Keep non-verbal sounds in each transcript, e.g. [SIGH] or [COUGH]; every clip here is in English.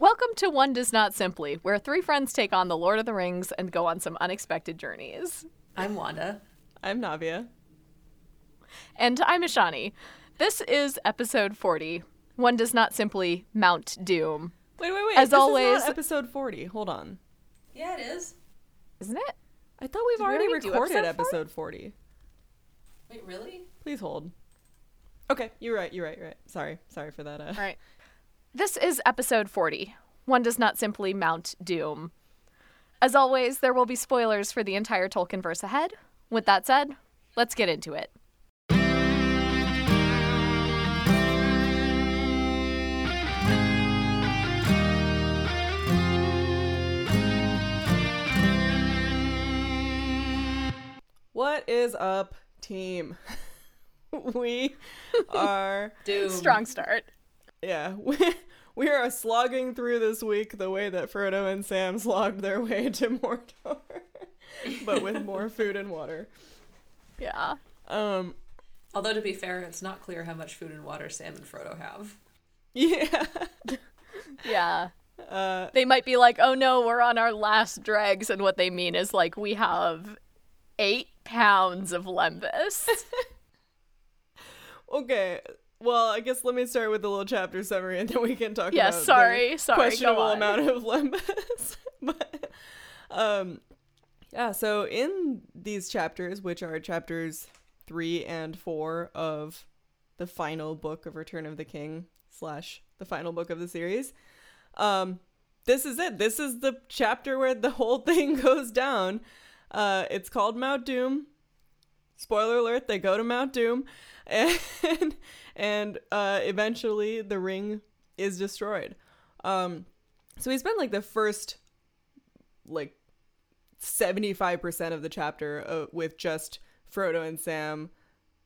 Welcome to One Does Not Simply, where three friends take on the Lord of the Rings and go on some unexpected journeys. I'm Wanda. I'm Navia. And I'm Ishani. This is episode 40. One Does Not Simply Mount Doom. Wait, wait, wait. As this is always- not episode 40. Hold on. Yeah, it is. Isn't it? I thought we've Did we already already recorded episode episode 40. Wait, really? Please hold. Okay, you're right. You're right. You're right. Sorry. Sorry for that. Uh, All right. This is episode 40. One does not simply mount doom. As always, there will be spoilers for the entire Tolkienverse ahead. With that said, let's get into it. What is up, team? [LAUGHS] we [LAUGHS] are Doom. Strong start. [LAUGHS] yeah, we, we are slogging through this week the way that Frodo and Sam slogged their way to Mordor, [LAUGHS] but with more food and water. Yeah. Um, Although to be fair, it's not clear how much food and water Sam and Frodo have. yeah. [LAUGHS] Yeah. Uh, They might be like, oh no, we're on our last dregs. And what they mean is like, we have eight pounds of lembas. [LAUGHS] okay. Well, I guess let me start with the little chapter summary, and then we can talk Yeah, about sorry, the sorry, questionable amount of lembas. [LAUGHS] but, um, yeah. So in these chapters, which are chapters three and four of the final book of Return of the King slash the final book of the series, um, this is it. This is the chapter where the whole [LAUGHS] thing goes down. Uh, it's called Mount Doom. Spoiler alert: they go to Mount Doom, [LAUGHS] and and uh, eventually the ring is destroyed. Um, so we spent like the first like seventy five percent of the chapter uh, with just Frodo and Sam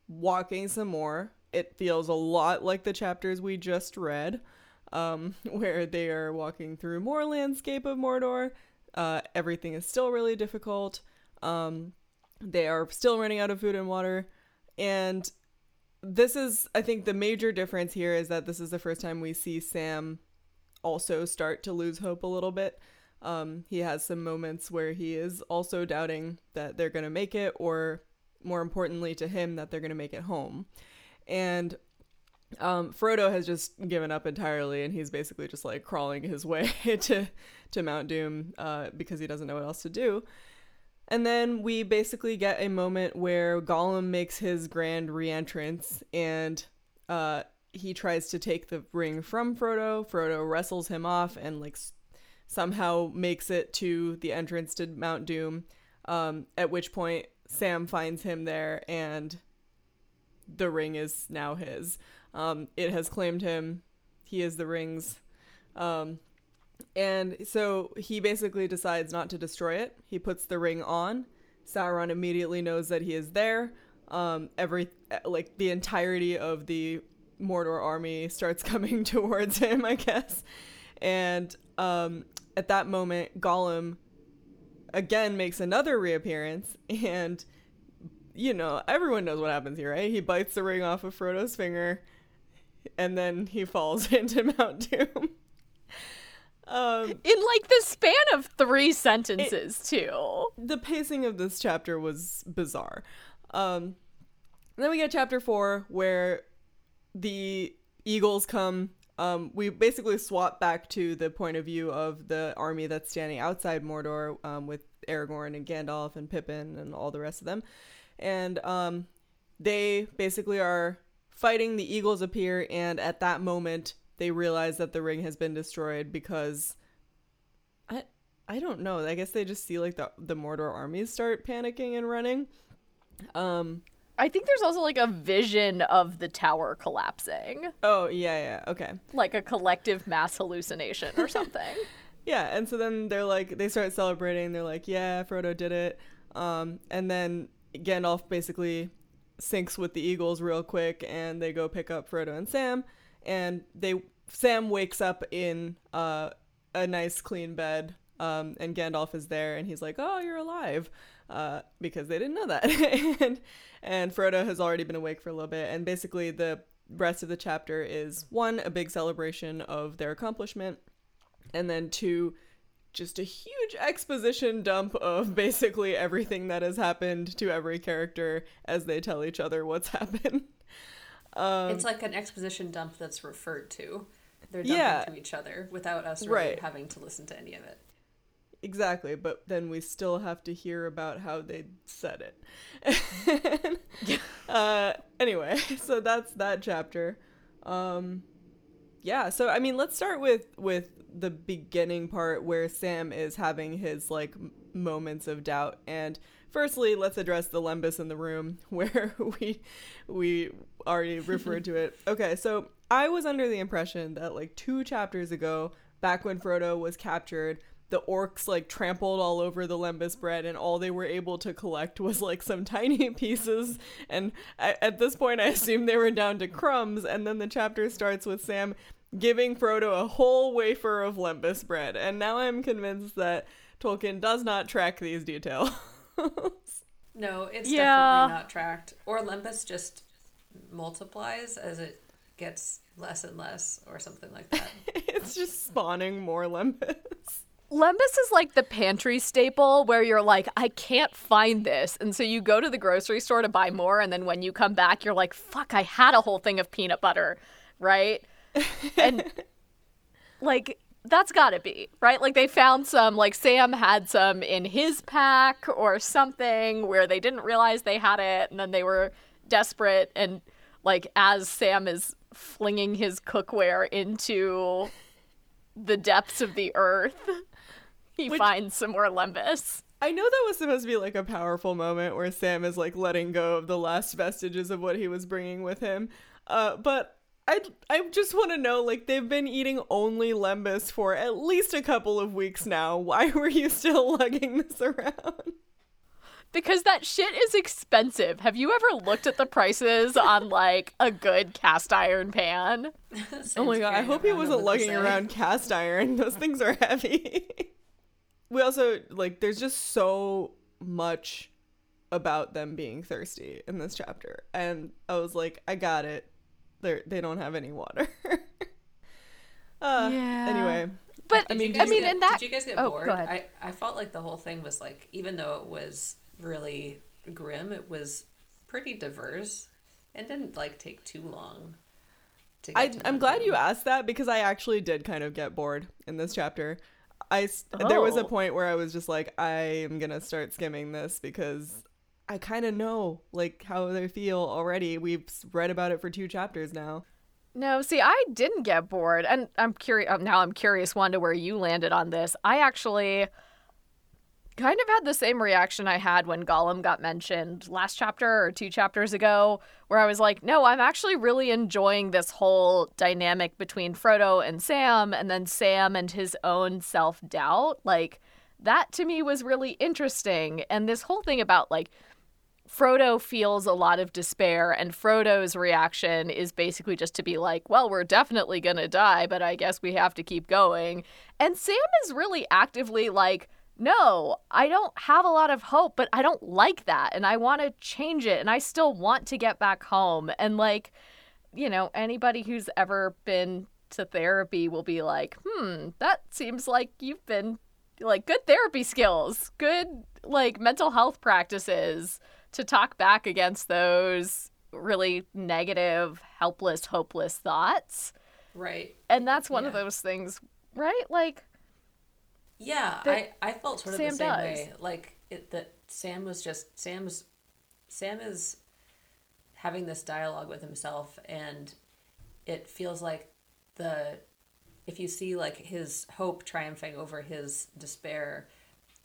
walking some more. It feels a lot like the chapters we just read, um, [LAUGHS] where they are walking through more landscape of Mordor. Uh, everything is still really difficult. Um, they are still running out of food and water. And this is, I think, the major difference here is that this is the first time we see Sam also start to lose hope a little bit. Um, he has some moments where he is also doubting that they're going to make it, or more importantly to him, that they're going to make it home. And um, Frodo has just given up entirely, and he's basically just like crawling his [LAUGHS] way to to Mount Doom uh, because he doesn't know what else to do. And then we basically get a moment where Gollum makes his grand reentrance, and uh, he tries to take the ring from Frodo. Frodo wrestles him off and like s- somehow makes it to the entrance to Mount Doom. Um, at which point Sam finds him there, and the ring is now his. Um, it has claimed him. He is the rings. Um, and so he basically decides not to destroy it. He puts the ring on. Sauron immediately knows that he is there. Um, every like the entirety of the Mordor army starts [LAUGHS] coming towards him, I guess. And um, at that moment, Gollum again makes another reappearance, and you know everyone knows what happens here, right? He bites the ring off of Frodo's finger, and then he falls [LAUGHS] into Mount Doom. Um, In like the span of three sentences, too. the pacing of this chapter was bizarre. Um, then we get chapter four where the eagles come. Um, we basically swap back to the point of view of the army that's standing outside Mordor um, with Aragorn and Gandalf and Pippin and all the rest of them. And um, they basically are fighting. The eagles appear, and at that moment, they realize that the ring has been destroyed because I I don't know. I guess they just see like the the Mordor armies start panicking and running. Um. I think there's also like a vision of the tower collapsing, Oh yeah, yeah. Okay. like a collective mass hallucination or something. [LAUGHS] Yeah, and so then they're like they start celebrating. They're like, "Yeah, Frodo did it." Um, and then Gandalf basically syncs with the Eagles real quick, and they go pick up Frodo and Sam. And they Sam wakes up in uh, a nice clean bed, um, and Gandalf is there, and he's like, "Oh, you're alive," uh, because they didn't know that. [LAUGHS] and and Frodo has already been awake for a little bit, and basically the rest of the chapter is one a big celebration of their accomplishment and then two just a huge exposition dump of [LAUGHS] basically everything that has happened to every character as they tell each other what's [LAUGHS] happened. Um, it's like an exposition dump that's referred to. They're dumping Yeah. to each other without us really Right. having to listen to any of it. Exactly, but then we still have to hear about how they said it. [LAUGHS] uh, anyway, [LAUGHS] so that's that chapter. Um, yeah, so I mean, let's start with with the beginning part where Sam is having his like moments of doubt. And firstly, let's address the lembas in the room [LAUGHS] where we we already referred to it. Okay, so I was under the impression that like two chapters ago, back when Frodo was captured, the orcs like trampled all over the lembas bread and all they were able to collect was like some [LAUGHS] tiny pieces and a- at this point i assume they were down to crumbs and then the chapter starts with sam giving frodo a whole wafer of lembas bread and now i'm convinced that tolkien does not track these details [LAUGHS] No, it's Yeah. definitely not tracked. Or Lembas just multiplies as it gets less and less, or something like that. [LAUGHS] it's just spawning more lembas Lembas is like the pantry staple where you're like, I can't find this. And so you go to the grocery store to buy more. And then when you come back, you're like, fuck, I had a whole thing of peanut butter. Right. And [LAUGHS] like, that's gotta be, right? Like, they found some, like, Sam had some in his pack or something where they didn't realize they had it. And then they were desperate. And like, as Sam is flinging his cookware into the depths of the earth, [LAUGHS] he Which- finds some more lembas. I know that was supposed to be like a powerful moment where Sam is like letting go of the last vestiges of what he was bringing with him. Uh, but I I just want to know like they've been eating only lembas for at least a couple of weeks now. Why were you still [LAUGHS] lugging this around? Because that shit is expensive. Have you ever looked at the prices on like a good cast iron pan? [LAUGHS] Oh my god, I hope he wasn't lugging around cast iron. [LAUGHS] Those things are heavy. [LAUGHS] we also like there's just so much about them being thirsty in this chapter. And I was like, I got it. They they don't have any water. uh Yeah. anyway. But I Did mean, you I mean, get, in that did you guys get oh, bored? go ahead. I, I felt like the whole thing was like, even though it was really grim, it was pretty diverse and didn't like take too long. To get I, to I'm glad them. you asked that because I actually did kind of get bored in this chapter. I s- there was a Oh. point where I was just like, I am gonna start skimming this because I kind of know like how they feel already. We've s- read about it for two chapters now. No, see, I didn't get bored, and I'm curious. Oh, now I'm curious, Wanda, where you landed on this. I actually kind of had the same reaction I had when Gollum got mentioned last chapter or two chapters ago, where I was like, no, I'm actually really enjoying this whole dynamic between Frodo and Sam, and then Sam and his own self doubt. Like, that to me was really interesting. And this whole thing about like Frodo feels a lot of despair, and Frodo's reaction is basically just to be like, well, we're definitely gonna die, but I guess we have to keep going. And Sam is really actively like, no, I don't have a lot of hope, but I don't like that, and I want to change it, and I still want to get back home. And like, you know, anybody who's ever been to therapy will be like, hmm, that seems like you've been like good therapy skills, good like mental health practices to talk back against those really negative, helpless, hopeless thoughts. Right. And that's one of those things, right? Like, Yeah, I, I felt sort of Sam the same does. way. Like it, that Sam was just Sam's Sam is having this dialogue with himself, and it feels like the if you see like his hope triumphing over his despair,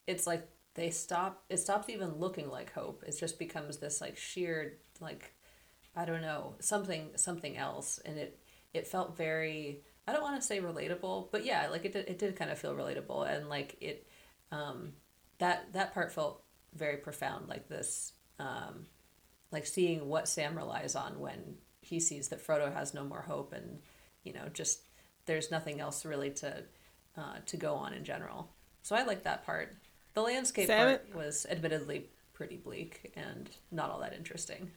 it's like they stop. It stops even looking like hope. It just becomes this like sheer like I don't know something something else, and it it felt very. I don't want to say relatable, but yeah, like it did, it did kind of feel relatable, and like it, um, that that part felt very profound. Like this, um, like seeing what Sam relies on when he sees that Frodo has no more hope, and you know, just there's nothing else really to uh, to go on in general. So I like that part. The landscape Sam- part was admittedly pretty bleak and not all that interesting.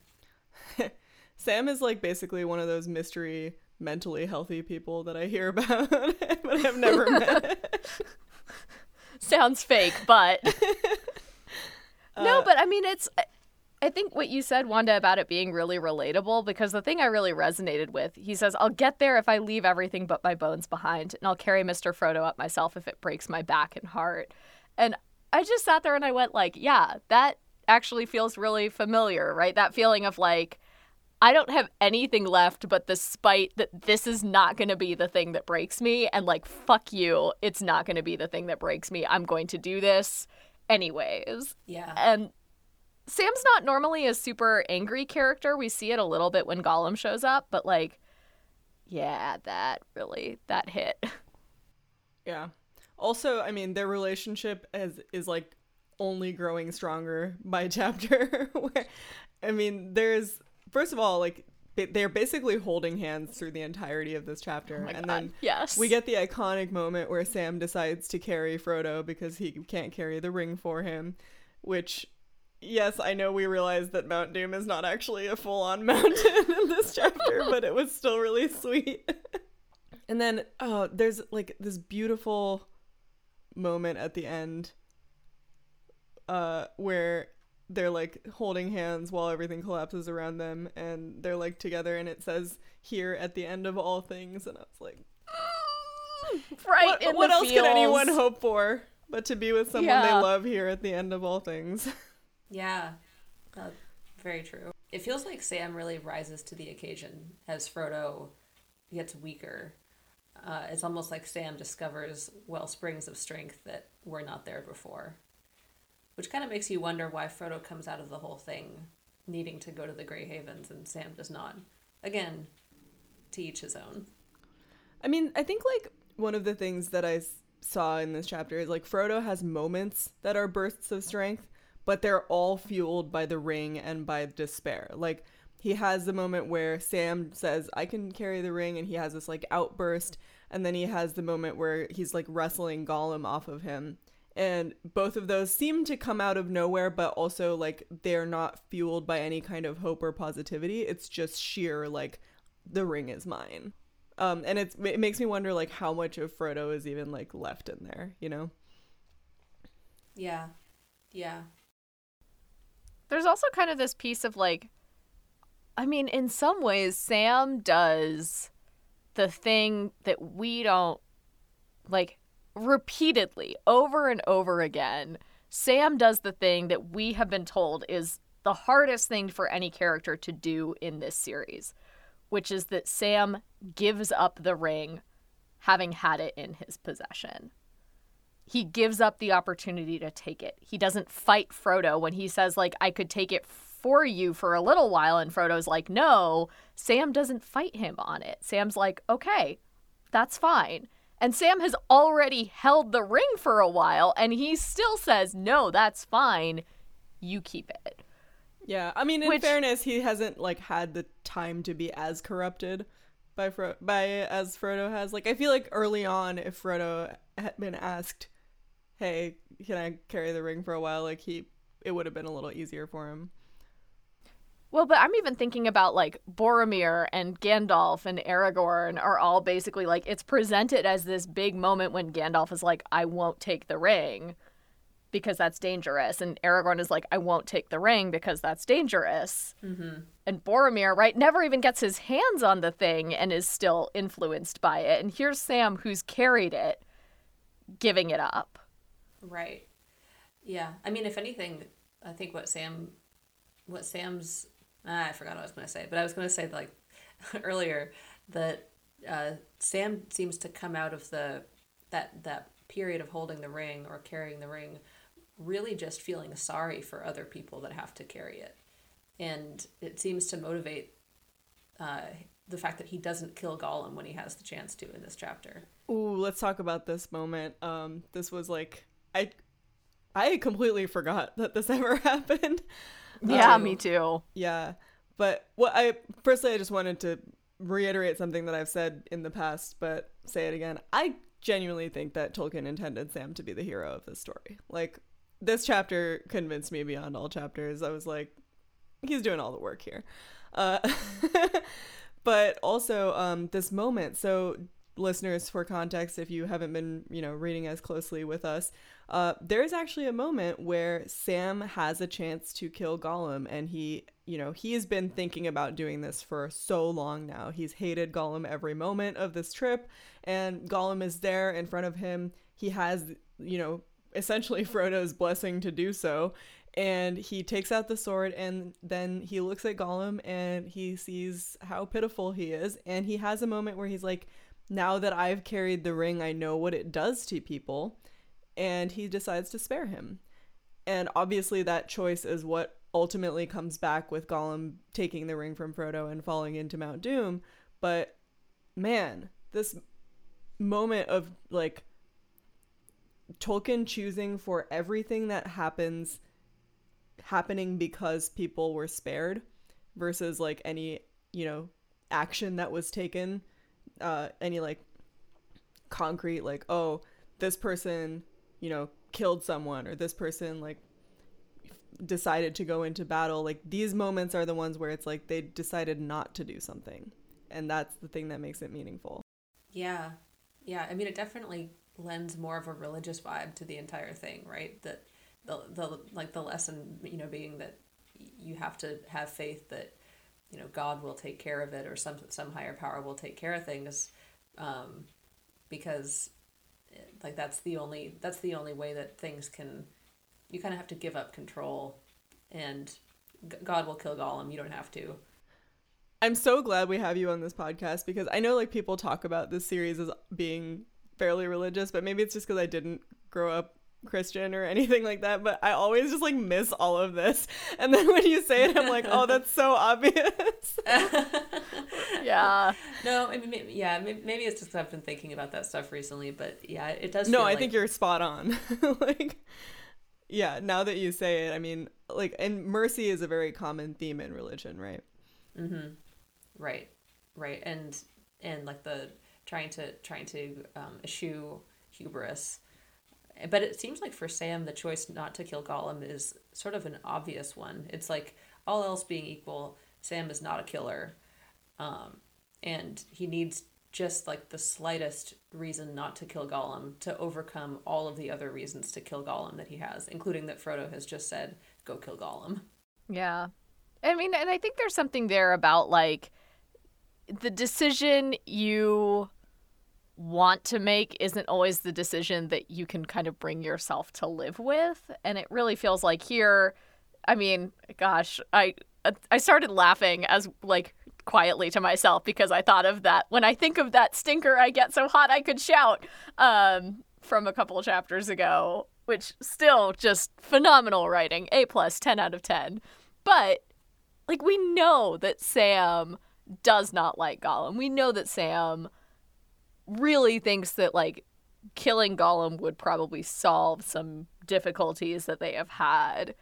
[LAUGHS] Sam is like basically one of those mystery mentally healthy people that I hear [LAUGHS] about, [LAUGHS] but I've never [LAUGHS] met. sounds fake, but no, Uh, but I mean, it's. I think what you said, Wanda, about it being really relatable, because the thing I really resonated with, he says, I'll get there if I leave everything but my bones behind, and I'll carry Mr. Frodo up myself if it breaks my back and heart. And I just sat there and I went, like, yeah, that actually feels really familiar, right? That feeling of like, I don't have anything left but the spite that this is not going to be the thing that breaks me. And like, fuck you, it's not going to be the thing that breaks me. I'm going to do this anyways. Yeah. And Sam's not normally a super angry character. We see it a little bit when Gollum shows up, but like, yeah, that really, that hit. [LAUGHS] Yeah. Also, I mean, their relationship is is like only growing stronger by [LAUGHS] chapter. where, I mean, there's first of all, like they're basically holding hands through the entirety of this chapter, Oh and God. then yes. we get the iconic moment where Sam decides to carry Frodo because he can't carry the ring for him, which. Yes, I know we realized that Mount Doom is not actually a full on [LAUGHS] mountain in this chapter, [LAUGHS] but it was still really sweet. [LAUGHS] and then, oh, there's like this beautiful moment at the end uh where they're like holding hands while everything collapses around them and they're like together and it says here at the end of all things and I was like [LAUGHS] right. what, in what the else could anyone hope for but to be with someone they love here at the end of all things [LAUGHS] Yeah, uh, very true. It feels like Sam really rises to the occasion as Frodo gets weaker. Uh, it's almost like Sam discovers well springs of strength that were not there before, which kind of makes you wonder why Frodo comes out of the whole thing needing to go to the Grey Havens and Sam does not. Again, to each his own. I mean, I think like one of the things that I saw in this chapter is like Frodo has moments that are bursts of strength, but they're all fueled by the ring and by despair. Like he has the moment where Sam says, "I can carry the ring," and he has this like outburst, and then he has the moment where he's like wrestling Gollum off of him. And both of those seem to come out of nowhere, but also like they're not fueled by any kind of hope or positivity. It's just sheer like the ring is mine. Um and it's it makes me wonder like how much of frodo is even like left in there you know? Yeah, yeah, There's also kind of this piece of like, I mean, in some ways, Sam does the thing that we don't like repeatedly over and over again. Sam does the thing that we have been told is the hardest thing for any character to do in this series, which is that Sam gives up the ring having had it in his possession he gives up the opportunity to take it. He doesn't fight Frodo when he says like I could take it for you for a little while and Frodo's like no. Sam doesn't fight him on it. Sam's like okay, that's fine. And Sam has already held the ring for a while and he still says no, that's fine. You keep it. yeah i mean in Which- fairness he hasn't like had the time to be as corrupted by Fro- by as frodo has like i feel like early on if frodo had been asked hey can i carry the ring for a while like he it would have been a little easier for him Well, but I'm even thinking about like Boromir and Gandalf and Aragorn are all basically like it's presented as this big moment when Gandalf is like, I won't take the ring because that's dangerous. And Aragorn is like, I won't take the ring because that's dangerous. mm-hmm. And Boromir, right, never even gets his hands on the thing and is still influenced by it. And here's Sam who's carried it, giving it up. Right. Yeah. I mean, if anything, I think what Sam, what Sam's, I forgot what I was going to say, but I was going to say like [LAUGHS] earlier that uh, Sam seems to come out of the that that period of holding the ring or carrying the ring, really just feeling sorry for other people that have to carry it, and it seems to motivate. Uh, the fact that he doesn't kill Gollum when he has the chance to in this chapter. Ooh, let's talk about this moment. Um, this was like I, I completely forgot that this [LAUGHS] ever happened. Yeah, Um, me too. Yeah, but what I firstly I just wanted to reiterate something that I've said in the past, but say it again. I genuinely think that Tolkien intended Sam to be the hero of this story. Like this chapter convinced me beyond all chapters. I was like, he's doing all the work here. Uh, [LAUGHS] but also um, this moment. So listeners, for context, if you haven't been, you know, reading as closely with us, uh, there's actually a moment where Sam has a chance to kill Gollum, and he, you know, he has been thinking about doing this for so long now. He's hated Gollum every moment of this trip, and Gollum is there in front of him. He has, you know, essentially [LAUGHS] Frodo's blessing to do so. And he takes out the sword and then he looks at Gollum and he sees how pitiful he is. And he has a moment where he's like, Now that I've carried the ring, I know what it does to people and he decides to spare him. And obviously, that choice is what ultimately comes back with Gollum taking the ring from Frodo and falling into Mount Doom. But man, this moment of like Tolkien choosing for everything that happens happening because people were spared versus like any, you know, action that was taken, uh, any like concrete, like, oh, this person you know, killed someone or this person like decided to go into battle. Like these moments are the ones where it's like they decided not to do something. And that's the thing that makes it meaningful. Yeah. Yeah. I mean, it definitely lends more of a religious vibe to the entire thing, right? That the, the like the lesson, you know, being that you have to have faith that, you know, God will take care of it or some, some higher power will take care of things. Um, because like that's the only that's the only way that things can you kind of have to give up control and god will kill gollum you don't have to i'm so glad we have you on this podcast because i know like people talk about this series as being fairly religious but maybe it's just because i didn't grow up Christian or anything like that, but I always just like miss all of this. [LAUGHS] And then when you say it, I'm like, oh, that's so [LAUGHS] obvious. [LAUGHS] yeah. No, I mean, maybe, yeah, maybe it's just I've been thinking about that stuff recently, but yeah, it does. No, I like... think you're spot on. like, yeah, now that you say it, I mean, like, and mercy is a very common theme in religion, right? Mm-hmm. Right, right, and and like the trying to trying to um, eschew hubris but it seems like for Sam, the choice not to kill Gollum is sort of an obvious one. It's like all else being equal, Sam is not a killer, um, and he needs just like the slightest reason not to kill Gollum to overcome all of the other reasons to kill Gollum that he has, including that Frodo has just said, "Go kill Gollum." Yeah, I mean, and I think there's something there about like the decision you want to make isn't always the decision that you can kind of bring yourself to live with. And it really feels like here i mean gosh i i started laughing as like quietly to myself because i thought of that. When i think of that stinker i get so hot i could shout um from a couple chapters ago which still just phenomenal writing. A plus 10 out of 10 but like we know that sam does not like gollum. We know that sam really thinks that like killing Gollum would probably solve some difficulties that they have had.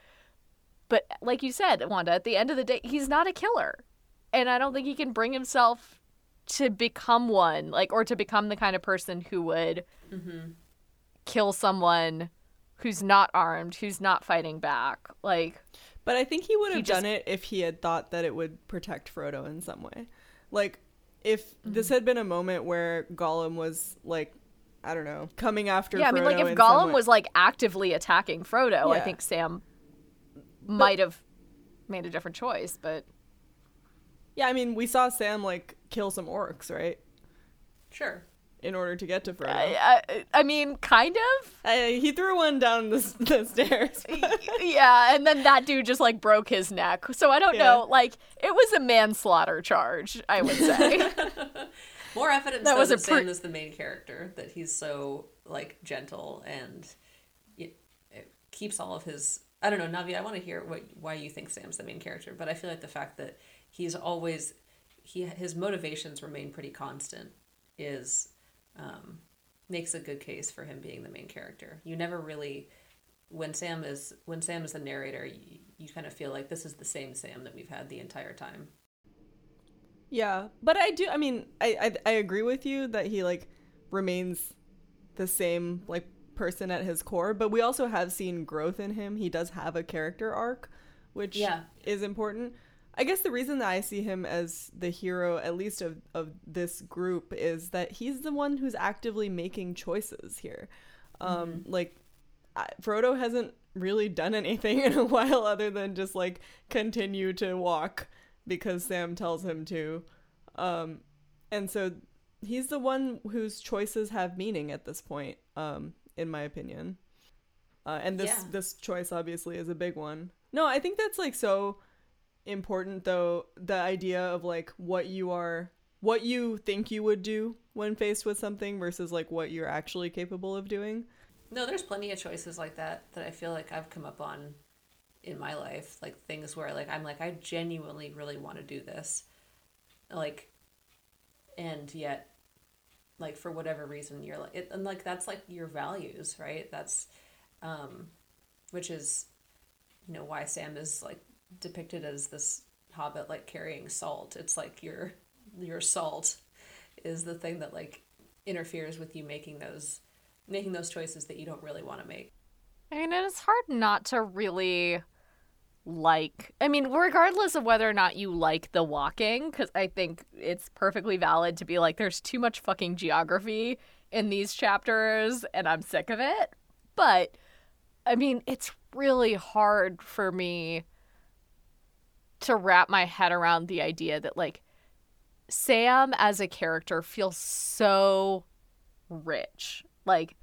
But like you said, Wanda, at the end of the day, he's not a killer. And I don't think he can bring himself to become one, like, or to become the kind of person who would mm-hmm. kill someone who's not armed, who's not fighting back. Like, but I think he would have done just... it if he had thought that it would protect Frodo in some way. Like, if mm-hmm. this had been a moment where Gollum was like I don't know, coming after. Yeah, Frodo I mean, like if Gollum was like actively attacking Frodo, yeah. I think Sam might have made a different choice. But yeah, I mean, we saw Sam like kill some orcs, right? Sure in order to get to Frodo. I, I, I mean, kind of. he threw one down the, the stairs. [LAUGHS] yeah, and then that dude just like broke his neck. So I don't yeah. know. Like it was a manslaughter charge, I would say. [LAUGHS] More evidence that was a Sam pre- is the main character. That he's so like gentle and it, it keeps all of his. I don't know, Navi. I want to hear what why you think Sam's the main character, but I feel like the fact that he's always he his motivations remain pretty constant is um, makes a good case for him being the main character. You never really, when Sam is when Sam is the narrator, you, you kind of feel like this is the same Sam that we've had the entire time. Yeah, but I do. I mean, I, I I agree with you that he like remains the same like person at his core, but we also have seen growth in him. He does have a character arc, which yeah. is important. I guess the reason that I see him as the hero, at least of, of this group, is that he's the one who's actively making choices here. Um, Mm-hmm. Like, I, Frodo hasn't really done anything [LAUGHS] in a while other than just like continue to walk because Sam tells him to. Um, and so he's the one whose choices have meaning at this point, um, in my opinion. Uh, and this Yeah. this choice obviously is a big one. No, I think that's like so important though the idea of like what you are what you think you would do when faced with something versus like what you're actually capable of doing. No, there's plenty of choices like that that I feel like I've come up on in my life, like things where like I'm like I genuinely really want to do this. Like and yet like for whatever reason you're like it, and like that's like your values, right? That's um which is you know why Sam is like depicted as this hobbit like carrying salt. It's like your your salt is the thing that like interferes with you making those making those choices that you don't really want to make. I mean, it's hard not to really like. I mean, regardless of whether or not you like the walking, because I think it's perfectly valid to be like, there's too much fucking geography in these chapters, and I'm sick of it. But, I mean, it's really hard for me to wrap my head around the idea that, like, Sam as a character feels so rich. Like,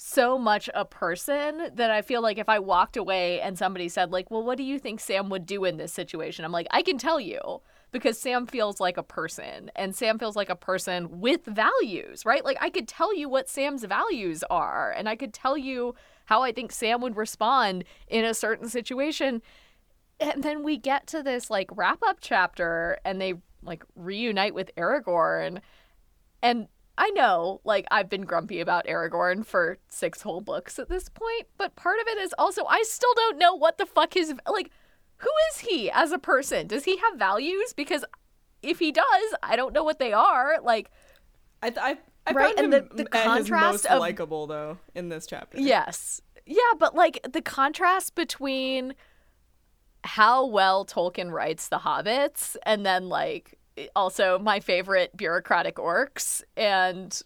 so much a person that I feel like if I walked away and somebody said, like, well, what do you think Sam would do in this situation? I'm like, I can tell you because Sam feels like a person and Sam feels like a person with values, right? Like, I could tell you what Sam's values are and I could tell you how I think Sam would respond in a certain situation. And then we get to this like wrap up chapter and they like reunite with Aragorn. And I know, like, I've been grumpy about Aragorn for six whole books at this point, but part of it is also I still don't know what the fuck his, like, who is he as a person? Does he have values? Because if he does, I don't know what they are. Like, I th- I, I Right, found and him the- the contrast most of- likable though in this chapter. yes. Yeah, but like the contrast between how well Tolkien writes the hobbits and then like also my favorite bureaucratic orcs and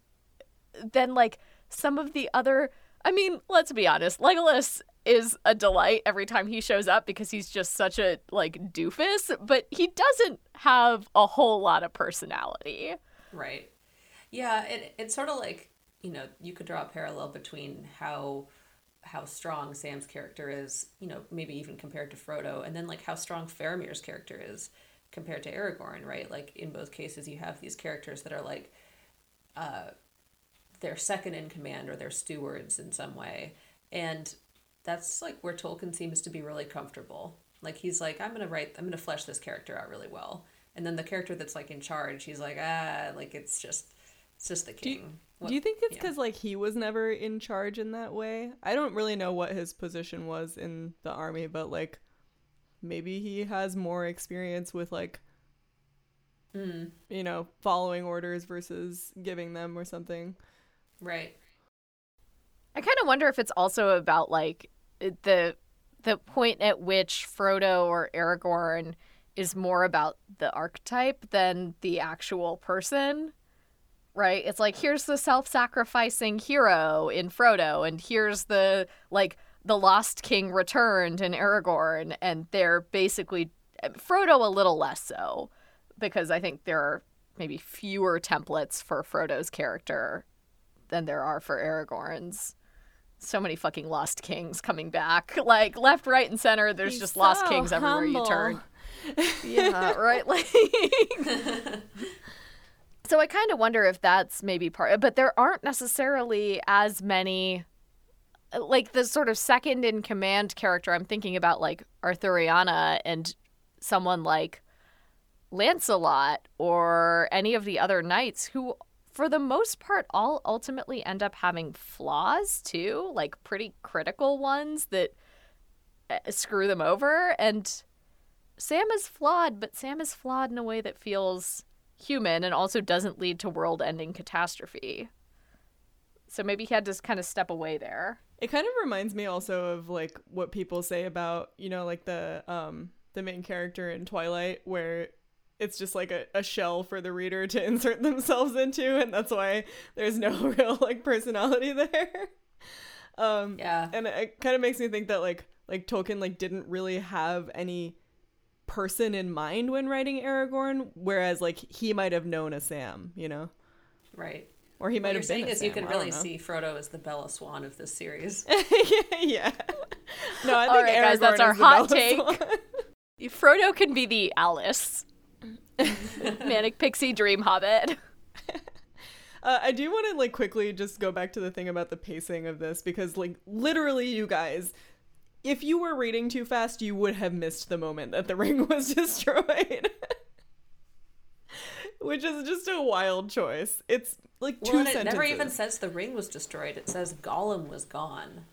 then like some of the other I mean, let's be honest, Legolas is a delight every time he shows up because he's just such a like doofus, but he doesn't have a whole lot of personality. Right. Yeah, it, it's sort of like, you know, you could draw a parallel between how how strong Sam's character is, you know, maybe even compared to Frodo, and then like how strong Faramir's character is compared to Aragorn, right? Like in both cases you have these characters that are like uh they're second in command or they're stewards in some way. And that's like where Tolkien seems to be really comfortable. Like he's like, I'm gonna write I'm gonna flesh this character out really well. And then the character that's like in charge, he's like, ah, like it's just it's just the Do you- king. Do you think it's yeah. because like he was never in charge in that way? I don't really know what his position was in the army, but like maybe he has more experience with like Mm, you know following orders versus giving them or something. right. I kind of wonder if it's also about like the the point at which Frodo or Aragorn is more about the archetype than the actual person. Right? It's like here's the self-sacrificing hero in Frodo and here's the like the lost king returned in Aragorn and they're basically Frodo a little less so because I think there are maybe fewer templates for Frodo's character than there are for Aragorn's. So many fucking lost kings coming back. [LAUGHS] Like left, right, and center, there's He's just lost so kings everywhere you turn. Yeah, right. [LAUGHS] Like [LAUGHS] So I kind of wonder if that's maybe part but there aren't necessarily as many like the sort of second in command character I'm thinking about like Arthuriana and someone like Lancelot or any of the other knights who for the most part all ultimately end up having flaws too, like pretty critical ones that uh, screw them over. And Sam is flawed, but Sam is flawed in a way that feels human and also doesn't lead to world-ending catastrophe. So maybe he had to kind of step away there. It kind of reminds me also of like what people say about, you know, like the um the main character in Twilight, where it's just like a, a shell for the reader to [LAUGHS] insert themselves into, and that's why there's no [LAUGHS] real like personality [LAUGHS] there. Um, Yeah. and it, it kind of makes me think that like like Tolkien like didn't really have any person in mind when writing Aragorn, whereas like he might have known a Sam, you know, Right. or he might you're have been saying a is you Sam, can really know. see Frodo as the Bella Swan of this series. [LAUGHS] yeah. No, I think All right, guys, that's Aragorn our is the hot Bella take. Swan. [LAUGHS] Frodo can be the Alice. [LAUGHS] Manic Pixie Dream Hobbit. Uh, I do want to like quickly just go back to the thing about the pacing of this because like literally you guys if you were reading too fast you would have missed the moment that the [LAUGHS] ring was destroyed. [LAUGHS] Which is just a wild choice. It's like two well, and it sentences. never even says the ring was destroyed. It says Gollum was gone.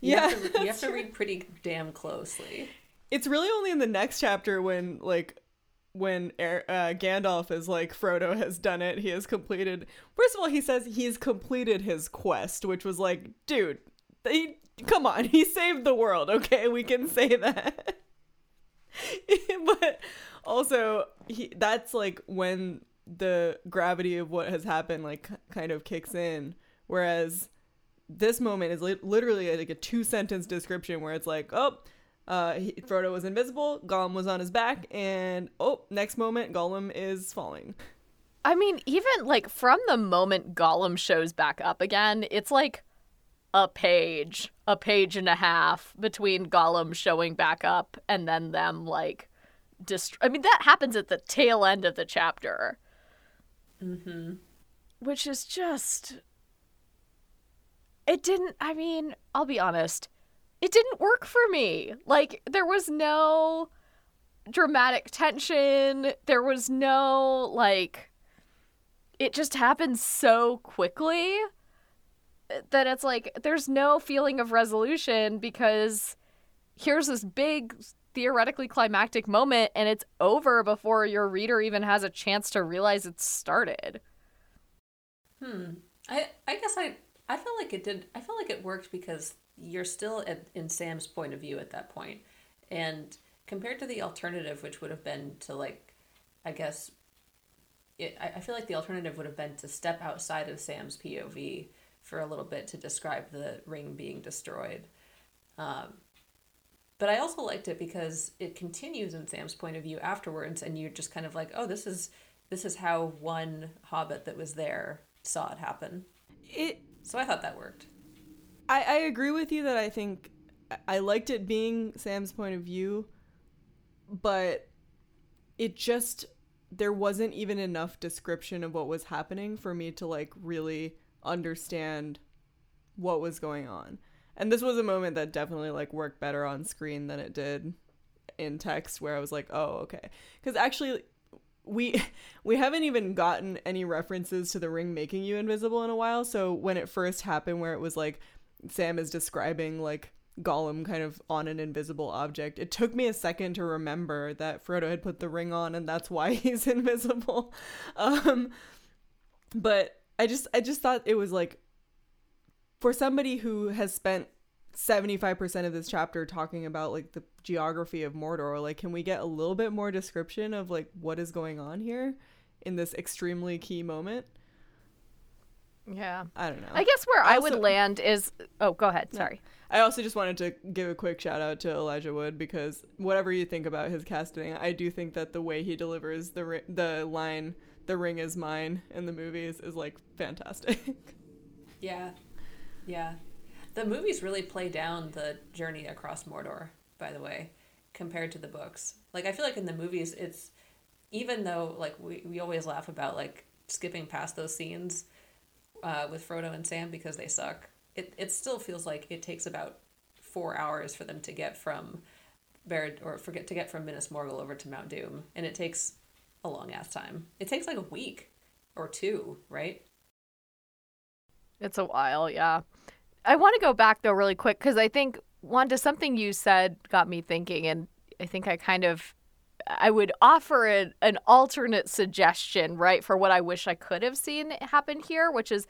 You yeah. have to, you have to [LAUGHS] read pretty damn closely. It's really only in the next chapter when like when uh, Gandalf is like Frodo has done it. He has completed. First of all, he says he's completed his quest, which was like, dude, he come on, he saved the world. Okay, we can say that. [LAUGHS] but also, he that's like when the gravity of what has happened like kind of kicks in, whereas this moment is li- literally like a two sentence description where it's like, oh, uh, he, Frodo was invisible, Gollum was on his back, and oh, next moment, Gollum is falling. I mean, even like from the moment Gollum shows back up again, it's like a page, a page and a half between Gollum showing back up and then them like dist- I mean, that happens at the tail end of the chapter. Mm-hmm. Which is just it didn't I mean, I'll be honest. It didn't work for me. Like there was no dramatic tension. There was no like it just happened so quickly that it's like there's no feeling of resolution because here's this big theoretically climactic moment and it's over before your reader even has a chance to realize it started. Hmm. I I guess I I felt like it did. I felt like it worked because you're still at, in Sam's point of view at that point, and compared to the alternative, which would have been to like, I guess. It, I I feel like the alternative would have been to step outside of Sam's POV for a little bit to describe the ring being destroyed. Um, but I also liked it because it continues in Sam's point of view afterwards, and you're just kind of like, oh, this is this is how one hobbit that was there saw it happen. It So I thought that worked. I, I agree with you that I think I- I liked it being Sam's point of view, but it just there wasn't even enough description of what was happening for me to like really understand what was going on. And this was a moment that definitely like worked better on screen than it did in text where I was like, "Oh, okay." Cuz actually we [LAUGHS] we haven't even gotten any references to the ring making you invisible in a while. So when it first happened where it was like Sam is describing like Gollum kind of on an invisible object. It took me a second to remember that Frodo had put the ring on and that's why [LAUGHS] he's invisible. Um but I just I just thought it was like for somebody who has spent 75% of this chapter talking about like the geography of Mordor, like can we get a little bit more description of like what is going on here in this extremely key moment? Yeah. I don't know. I guess where I, would land is oh, go ahead. Sorry. I also just wanted to give a quick shout out to Elijah Wood because whatever you think about his casting, I do think that the way he delivers the the line "the ring is mine" in the movies is like fantastic. [LAUGHS] Yeah. Yeah. The movies really play down the journey across Mordor, by the way, compared to the books. Like I feel like in the movies it's even though like we, we always laugh about like skipping past those scenes uh, with Frodo and Sam because they suck. It it still feels like it takes about four hours for them to get from Barad or forget to get from Minas Morgul over to Mount Doom, and it takes a long ass time. It takes like a week or two, right? It's a while, yeah. I want to go back though really quick because I think Wanda, something you said got me thinking, and I think I kind of I would offer an, an alternate suggestion, right, for what I wish I could have seen happen here, which is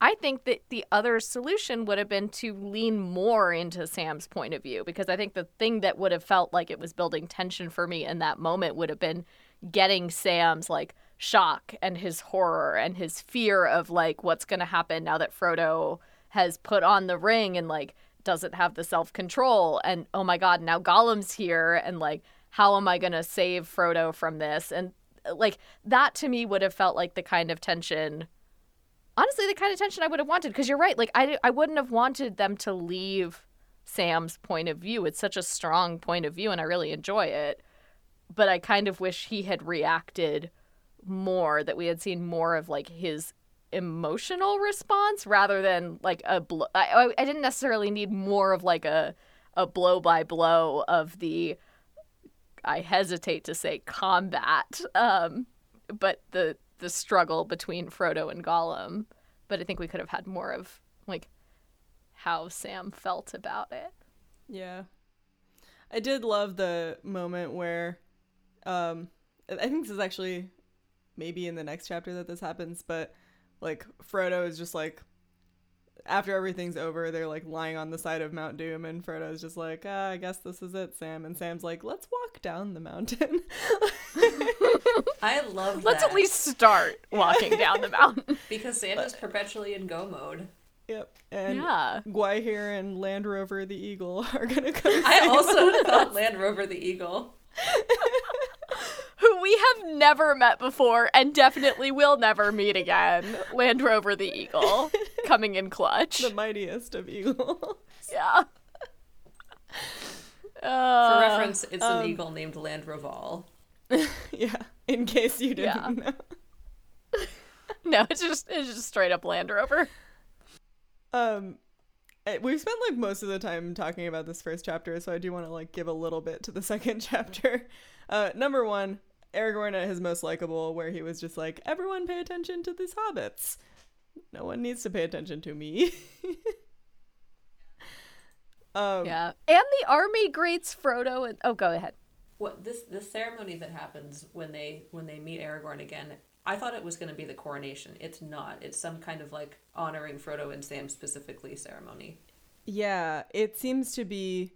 I think that the other solution would have been to lean more into Sam's point of view because I think the thing that would have felt like it was building tension for me in that moment would have been getting Sam's like shock and his horror and his fear of like what's going to happen now that Frodo has put on the ring and like doesn't have the self-control. And oh my god now Gollum's here and like how am I going to save Frodo from this? And like that to me would have felt like the kind of tension honestly the kind of tension I would have wanted. Because you're right like I I wouldn't have wanted them to leave Sam's point of view. It's such a strong point of view and I really enjoy it but I kind of wish he had reacted more that we had seen more of like his emotional response rather than like a blow I, I didn't necessarily need more of like a a blow by blow of the I hesitate to say combat um but the the struggle between Frodo and Gollum but I think we could have had more of like how Sam felt about it Yeah. I did love the moment where um I think this is actually maybe in the next chapter that this happens, but like Frodo is just like after everything's over, they're like lying on the side of Mount Doom, and Frodo's just like, ah, I guess this is it, Sam. And Sam's like, let's walk down the mountain. [LAUGHS] I love let's at least start walking down the mountain [LAUGHS] because Sam is perpetually in go mode. yep. And yeah Gwaihir and Land Rover the Eagle [LAUGHS] are gonna come. I also thought Land Rover the Eagle. Who we have never met before and definitely will never meet again. Land Rover the Eagle [LAUGHS] coming in clutch. the mightiest of eagles. yeah. [LAUGHS] For Uh, reference, it's um, an eagle named Landroval. [LAUGHS] yeah, in case you didn't Yeah. know. no, it's just it's just straight up Land Rover. Um, eh, we've spent like most of the time talking about this first chapter, so I do want to like give a little bit to the second chapter. Uh, number one, Aragorn at his most likable, where he was just like, "Everyone, pay attention to these hobbits. No one needs to pay attention to me." [LAUGHS] um, Yeah, and the army greets Frodo and oh, go ahead. What this the ceremony that happens when they when they meet Aragorn again? I thought it was going to be the coronation. It's not. It's some kind of like honoring Frodo and Sam specifically ceremony. yeah, it seems to be s- n-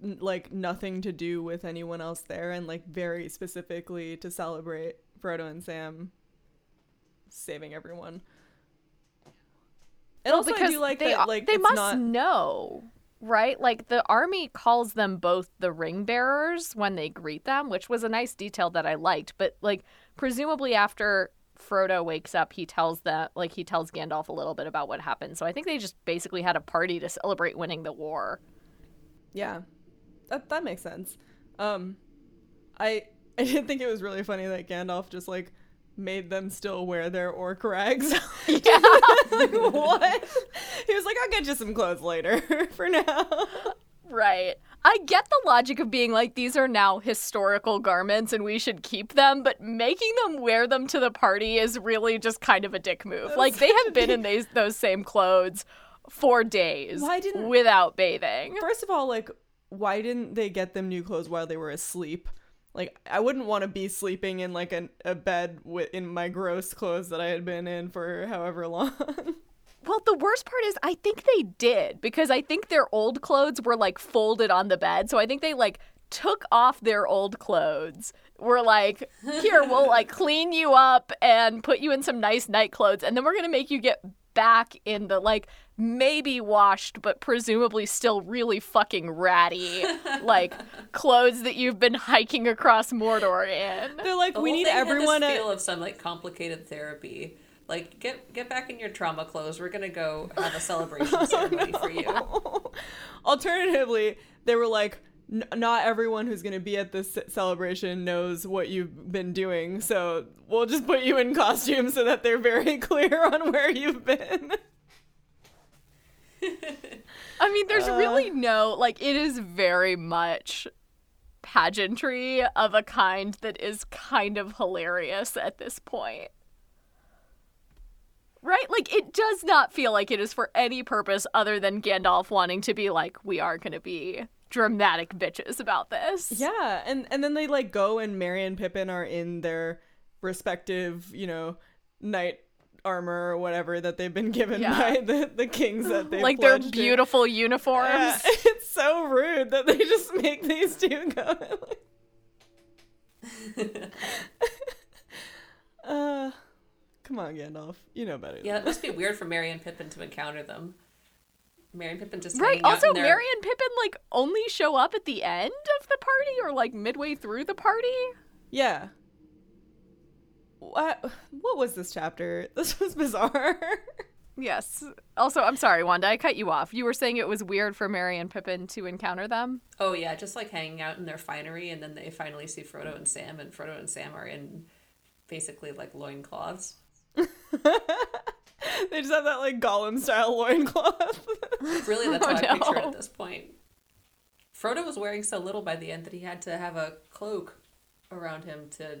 like nothing to do with anyone else there, and like very specifically to celebrate Frodo and Sam saving everyone. And Well, also, I do like they, that. Like they must not. know, right? Like the army calls them both the ring bearers when they greet them, which was a nice detail that I liked. But like presumably after Frodo wakes up, he tells that like he tells Gandalf a little bit about what happened. So I think they just basically had a party to celebrate winning the war. Yeah, that that makes sense. Um, I [LAUGHS] I did think it was really funny that Gandalf just like made them still wear their orc rags. [LAUGHS] Yeah. like [LAUGHS] what? He was like, "I'll get you some clothes later. For now." Right. I get the logic of being like, these are now historical garments and we should keep them, but making them wear them to the party is really just kind of a dick move. Like, they have been in these, those same clothes for days Why didn't- without bathing. First of all, like, why didn't they get them new clothes while they were asleep? Like, I wouldn't want to be sleeping in like an, a bed with in my gross clothes that I had been in for however long. [LAUGHS] Well, the worst part is, I think they did because I think their old clothes were like folded on the bed. So I think they like took off their old clothes. We're like, here, we'll like clean you up and put you in some nice night clothes. And then we're to make you get back in the like maybe washed, but presumably still really fucking ratty, [LAUGHS] like clothes that you've been hiking across Mordor in. They're like, The we need thing had everyone this at feel of some like complicated therapy. Like get get back in your trauma clothes. We're gonna go have a celebration [LAUGHS] ceremony for you. Alternatively, they were like, "N- not everyone who's going to be at this celebration knows what you've been doing, so we'll just put you in costume so that they're very [LAUGHS] clear on where you've been. [LAUGHS] I mean, there's Uh. really no like it is very much pageantry of a kind that is kind of hilarious at this point. Right? Like it does not feel like it is for any purpose other than Gandalf wanting to be like we are going to be dramatic bitches about this. Yeah, and and then they like go and Merry and Pippin are in their respective, you know, knight armor or whatever that they've been given Yeah. by the, the kings that they like their beautiful uniforms. Yeah, [LAUGHS] it's so rude that they just make these two go. [LAUGHS] [LAUGHS] uh, come on, Gandalf. You know better. Yeah, it must be weird for Merry and Pippin to encounter them. Merry and Pippin just Right. Also, in their- Merry and Pippin like only show up at the end of the party or like midway through the party. Yeah. What? What was this chapter? [LAUGHS] This was bizarre. Yes. Also, I'm sorry, Wanda, I cut you off. You were saying it was weird for Merry and Pippin to encounter them. Oh yeah, just like hanging out in their finery, and then they finally see Frodo and Sam, and Frodo and Sam are in basically like loincloths. [LAUGHS] [LAUGHS] they just have that like Gollum style loincloth. [LAUGHS] Really, that's Oh, how I picture at this point. Frodo was wearing so little by the end that he had to have a cloak around him to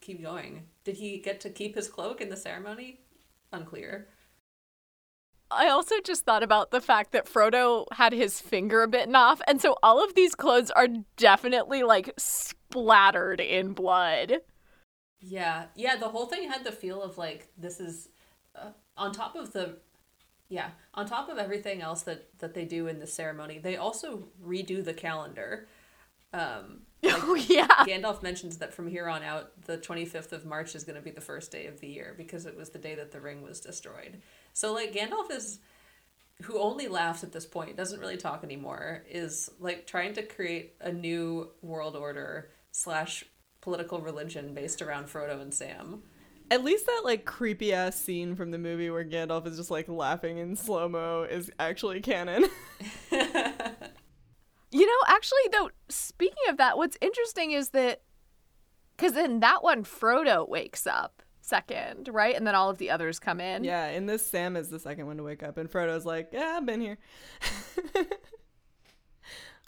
keep going. Did he get to keep his cloak in the ceremony? Unclear. I also just thought about the fact that Frodo had his finger bitten off, and so all of these clothes are definitely like splattered in blood. Yeah, yeah. The whole thing had the feel of like this is uh, on top of the, yeah, on top of everything else that that they do in the ceremony. They also redo the calendar. Um, [LAUGHS] like oh yeah. Gandalf mentions that from here on out, the twenty fifth of March is going to be the first day of the year because it was the day that the ring was destroyed. So like Gandalf is, who only laughs at this point, doesn't really talk anymore, is like trying to create a new world order slash political religion based around Frodo and Sam. At least that like creepy ass scene from the movie where Gandalf is just like laughing in slow mo is actually canon. [LAUGHS] You know, actually, though, speaking of that, what's interesting is that because in that one, Frodo wakes up second, right? And then all of the others come in. yeah, in this, Sam is the second one to wake up, and Frodo's like, "Yeah, I've been here." [LAUGHS]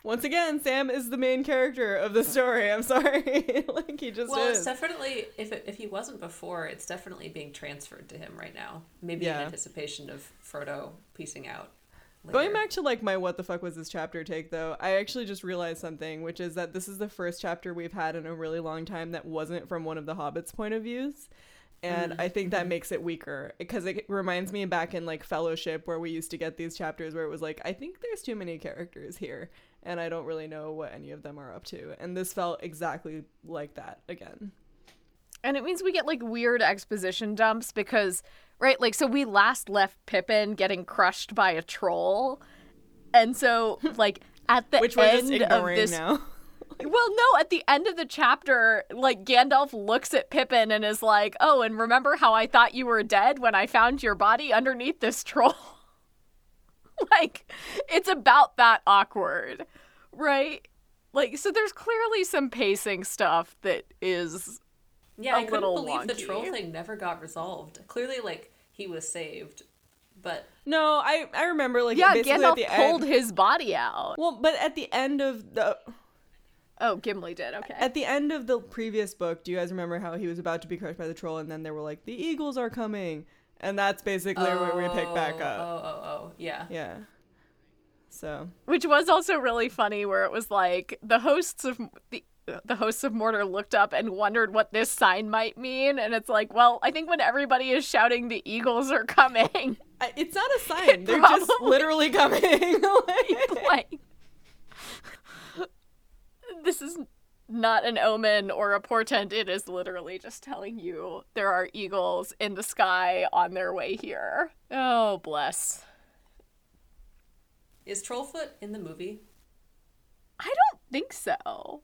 Once again, Sam is the main character of the story. I'm sorry, [LAUGHS] like he just Well, is. it's definitely if it, if he wasn't before, it's definitely being transferred to him right now. Maybe Yeah. in anticipation of Frodo piecing out. Going back to like my what the fuck was this chapter take though, I actually just realized something, which is that this is the first chapter we've had in a really long time that wasn't from one of the hobbits' point of views. And mm. I think that makes it weaker because it reminds me back in like Fellowship where we used to get these chapters where it was like, I think there's too many characters here and I don't really know what any of them are up to. And this felt exactly like that again. And it means we get like weird exposition dumps because, right, like, so we last left Pippin getting crushed by a troll. And so, [LAUGHS] like, at the Which end of this. now. [LAUGHS] [LAUGHS] Well, no, at the end of the chapter, like, Gandalf looks at Pippin and is like, oh, and remember how I thought you were dead when I found your body underneath this troll? [LAUGHS] like, it's about that awkward, right? Like, so there's clearly some pacing stuff that is Yeah, a I couldn't little believe the troll thing never got resolved. Clearly, like he was saved, but No, I I remember like yeah, basically Gandalf at the pulled end. his body out. Well, but at the end of the Oh, Gimli did. Okay. At the end of the previous book, do you guys remember how he was about to be crushed by the troll and then they were like, the eagles are coming? And that's basically where we pick back Oh, up. Oh, oh, oh, yeah. Yeah. So, Which was also really funny, where it was like the hosts of the the hosts of Mordor looked up and wondered what this sign might mean, and it's like, well, I think when everybody is shouting the eagles are coming, [LAUGHS] it's not a sign. [LAUGHS] They're just literally coming. Like- [LAUGHS] like this is not an omen or a portent. It is literally just telling you there are eagles in the sky on their way here. Oh, bless. Is Trollfoot in the movie? I don't think so.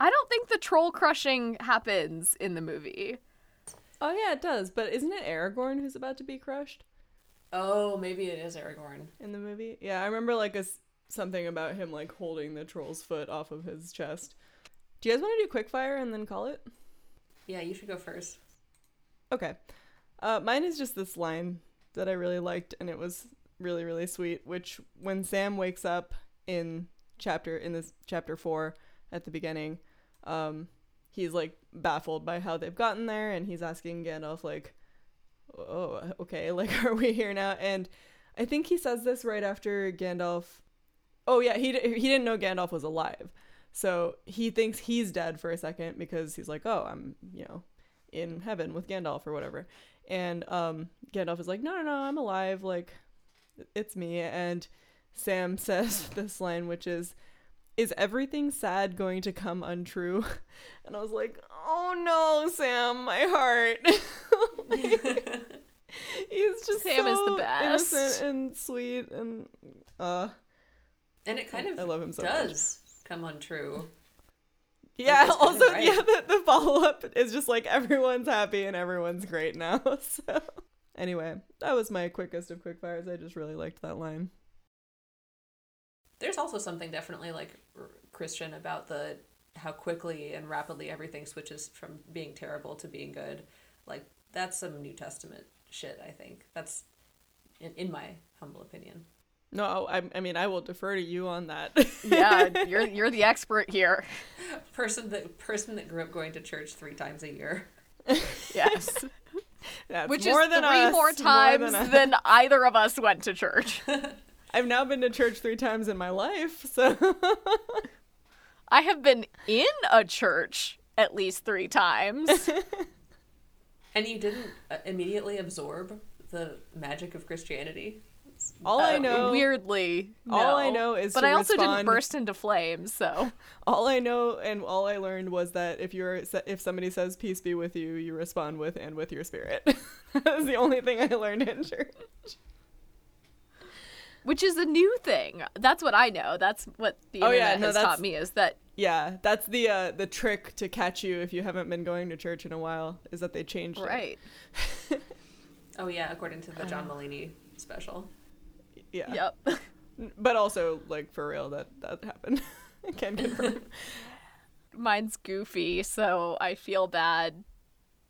I don't think the troll crushing happens in the movie. oh, yeah, it does. But isn't it Aragorn who's about to be crushed Oh, maybe it is Aragorn. in the movie? Yeah, I remember like a, something about him like holding the troll's foot off of his chest. Do you guys want to do quickfire and then call it? Yeah, you should go first. Okay. Uh, mine is just this line that I really liked, and it was really, really sweet. Which, when Sam wakes up in chapter in this chapter four at the beginning, um, he's like baffled by how they've gotten there, and he's asking Gandalf like, "Oh, okay, [LAUGHS] like are we here now?" And I think he says this right after Gandalf. Oh yeah, he d- he didn't know Gandalf was alive, so he thinks he's dead for a second because he's like, "Oh, I'm you know." in heaven with Gandalf or whatever. And um, Gandalf is like, no, no, no, I'm alive. Like, it's me. And Sam [LAUGHS] says this line, which is, is everything sad going to come untrue? [LAUGHS] And I was like, oh no, Sam, my heart. [LAUGHS] He's just Sam so is the best. innocent and sweet and uh and it kind of I love him so much. Come untrue. yeah kinda also right. yeah the, the follow-up is just like everyone's happy and everyone's great now [LAUGHS] so anyway that was my quickest of quick fires i just really liked that line There's also something definitely like Christian about the how quickly and rapidly everything switches from being terrible to being good. Like that's some New Testament shit. I think that's in, in my humble opinion. No I, I mean i will defer to you on that Yeah, [LAUGHS] you're you're the expert here. Person that person that grew up going to church three times a year. Yes. [LAUGHS] That's Which more is than three us, more times than than either of us went to church. [LAUGHS] i've now been to church three times in my life so I have been in a church at least three times. And you didn't uh, immediately absorb the magic of Christianity. All i Uh, know weirdly. all I know is But to I also didn't burst into flames, so [LAUGHS] All I know and all I learned was that if you're if somebody says peace be with you, you respond with and with your spirit. [LAUGHS] That's the only thing I learned in church. which is a new thing. That's what I know. That's what the Oh, internet yeah, no, has taught me is that Yeah, that's the uh, the trick to catch you if you haven't been going to church in a while is that they changed it. right. [LAUGHS] Oh yeah, according to the John Mulaney special. Yeah. Yep. [LAUGHS] But also like for real that that happened. I can confirm. Mine's goofy, so I feel bad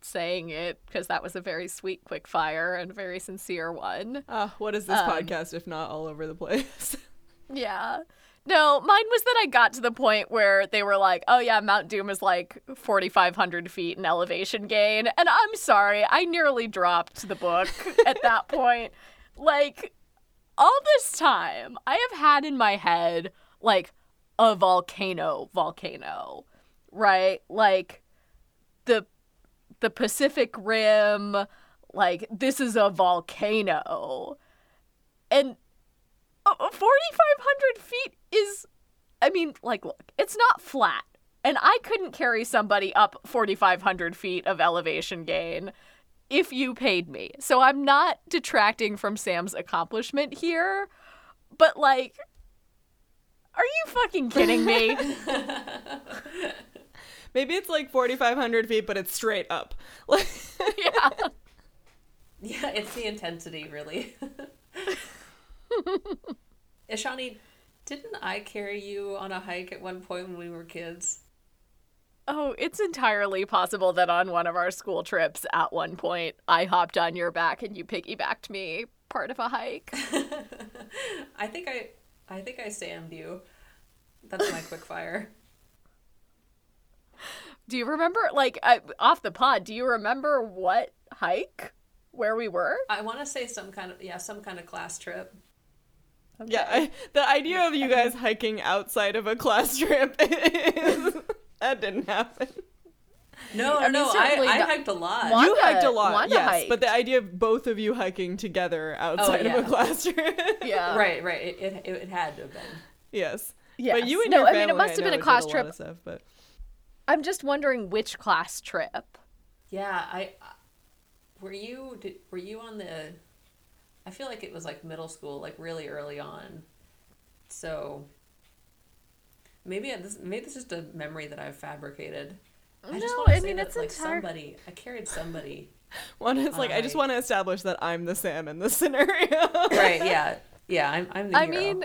saying it because that was a very sweet quick fire and very sincere one. Ah, what is this Um, podcast if not all over the place? [LAUGHS] Yeah. No, mine was that I got to the point where they were like, oh, yeah, Mount Doom is like 4,500 feet in elevation gain. And I'm sorry, I nearly dropped the book [LAUGHS] at that point. Like, all this time, I have had in my head, like, a volcano, volcano, right? Like, the the Pacific Rim, like, this is a volcano. And uh, 4,500 feet is, I mean, like, look, it's not flat. And I couldn't carry somebody up 4,500 feet of elevation gain if you paid me. So I'm not detracting from Sam's accomplishment here, but like, are you fucking kidding me? [LAUGHS] Maybe it's like 4500 feet but it's straight up. Like [LAUGHS] yeah. Yeah, it's the intensity, really. [LAUGHS] Ishani, didn't I carry you on a hike at one point when we were kids? Oh, it's entirely possible that on one of our school trips at one point I hopped on your back and you piggybacked me part of a hike. [LAUGHS] I think I, I think I Sammed you. That's my quick fire. Do you remember, like, I, off the pod, do you remember what hike where we were? I want to say some kind of yeah, some kind of class trip. Yeah, I, the idea of you guys hiking outside of a class trip [LAUGHS] is that didn't happen. No, I mean, no, I, I hiked a lot. Wanda- you hiked a lot, Wanda yes, hiked. but the idea of both of you hiking together outside of yeah. a classroom. [LAUGHS] Yeah. Right, right. It, it, it had to have been. yes. Yes. But you and No, your I mean, it must have been a class lot trip. stuff, but I'm just wondering which class trip. Yeah, I I- were you did, were you on the I feel like it was like middle school, like really early on. So maybe this maybe this is just a memory that I've fabricated. I just No, want to I say mean, that it's like entire- somebody I carried somebody. [LAUGHS] one is like, I just want to establish that I'm the Sam in this scenario. [LAUGHS] right, yeah. [LAUGHS] Yeah, I'm I'm the I hero. mean,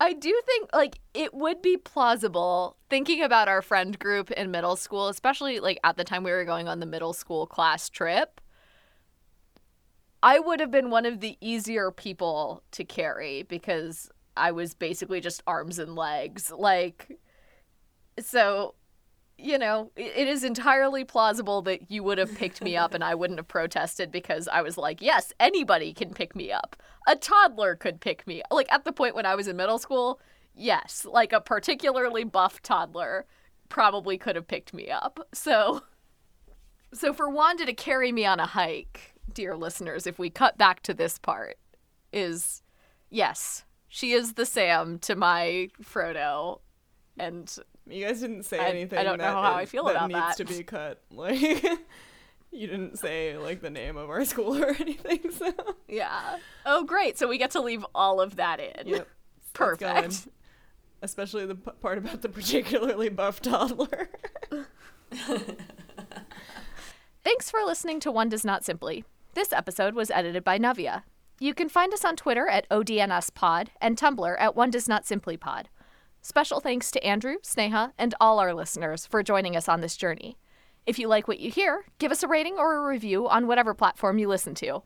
I do think like it would be plausible thinking about our friend group in middle school, especially like at the time we were going on the middle school class trip. I would have been one of the easier people to carry because I was basically just arms and legs. Like, so, you know, i- it is entirely plausible that you would have picked me up and I wouldn't have protested because I was like, yes, anybody can pick me up. A toddler could pick me Like, at the point when I was in middle school, yes, like a particularly buff toddler probably could have picked me up. So, so for Wanda to carry me on a hike dear listeners, if we cut back to this part, is yes, she is the Sam to my Frodo, and You guys didn't say I- I anything. don't know how I is- feel that about needs that. to be cut. [LAUGHS] Like you didn't say like the name of our school or [LAUGHS] anything. So yeah. Oh, great! So we get to leave all of that in. yep, Perfect. Especially the p- part about the particularly buff toddler. [LAUGHS] Thanks for listening to One Does Not Simply. This episode was edited by Navia. You can find us on Twitter at ODNSPod and Tumblr at One Does Not Simply Pod. Special thanks to Andrew, Sneha, and all our listeners for joining us on this journey. If you like what you hear, give us a rating or a review on whatever platform you listen to.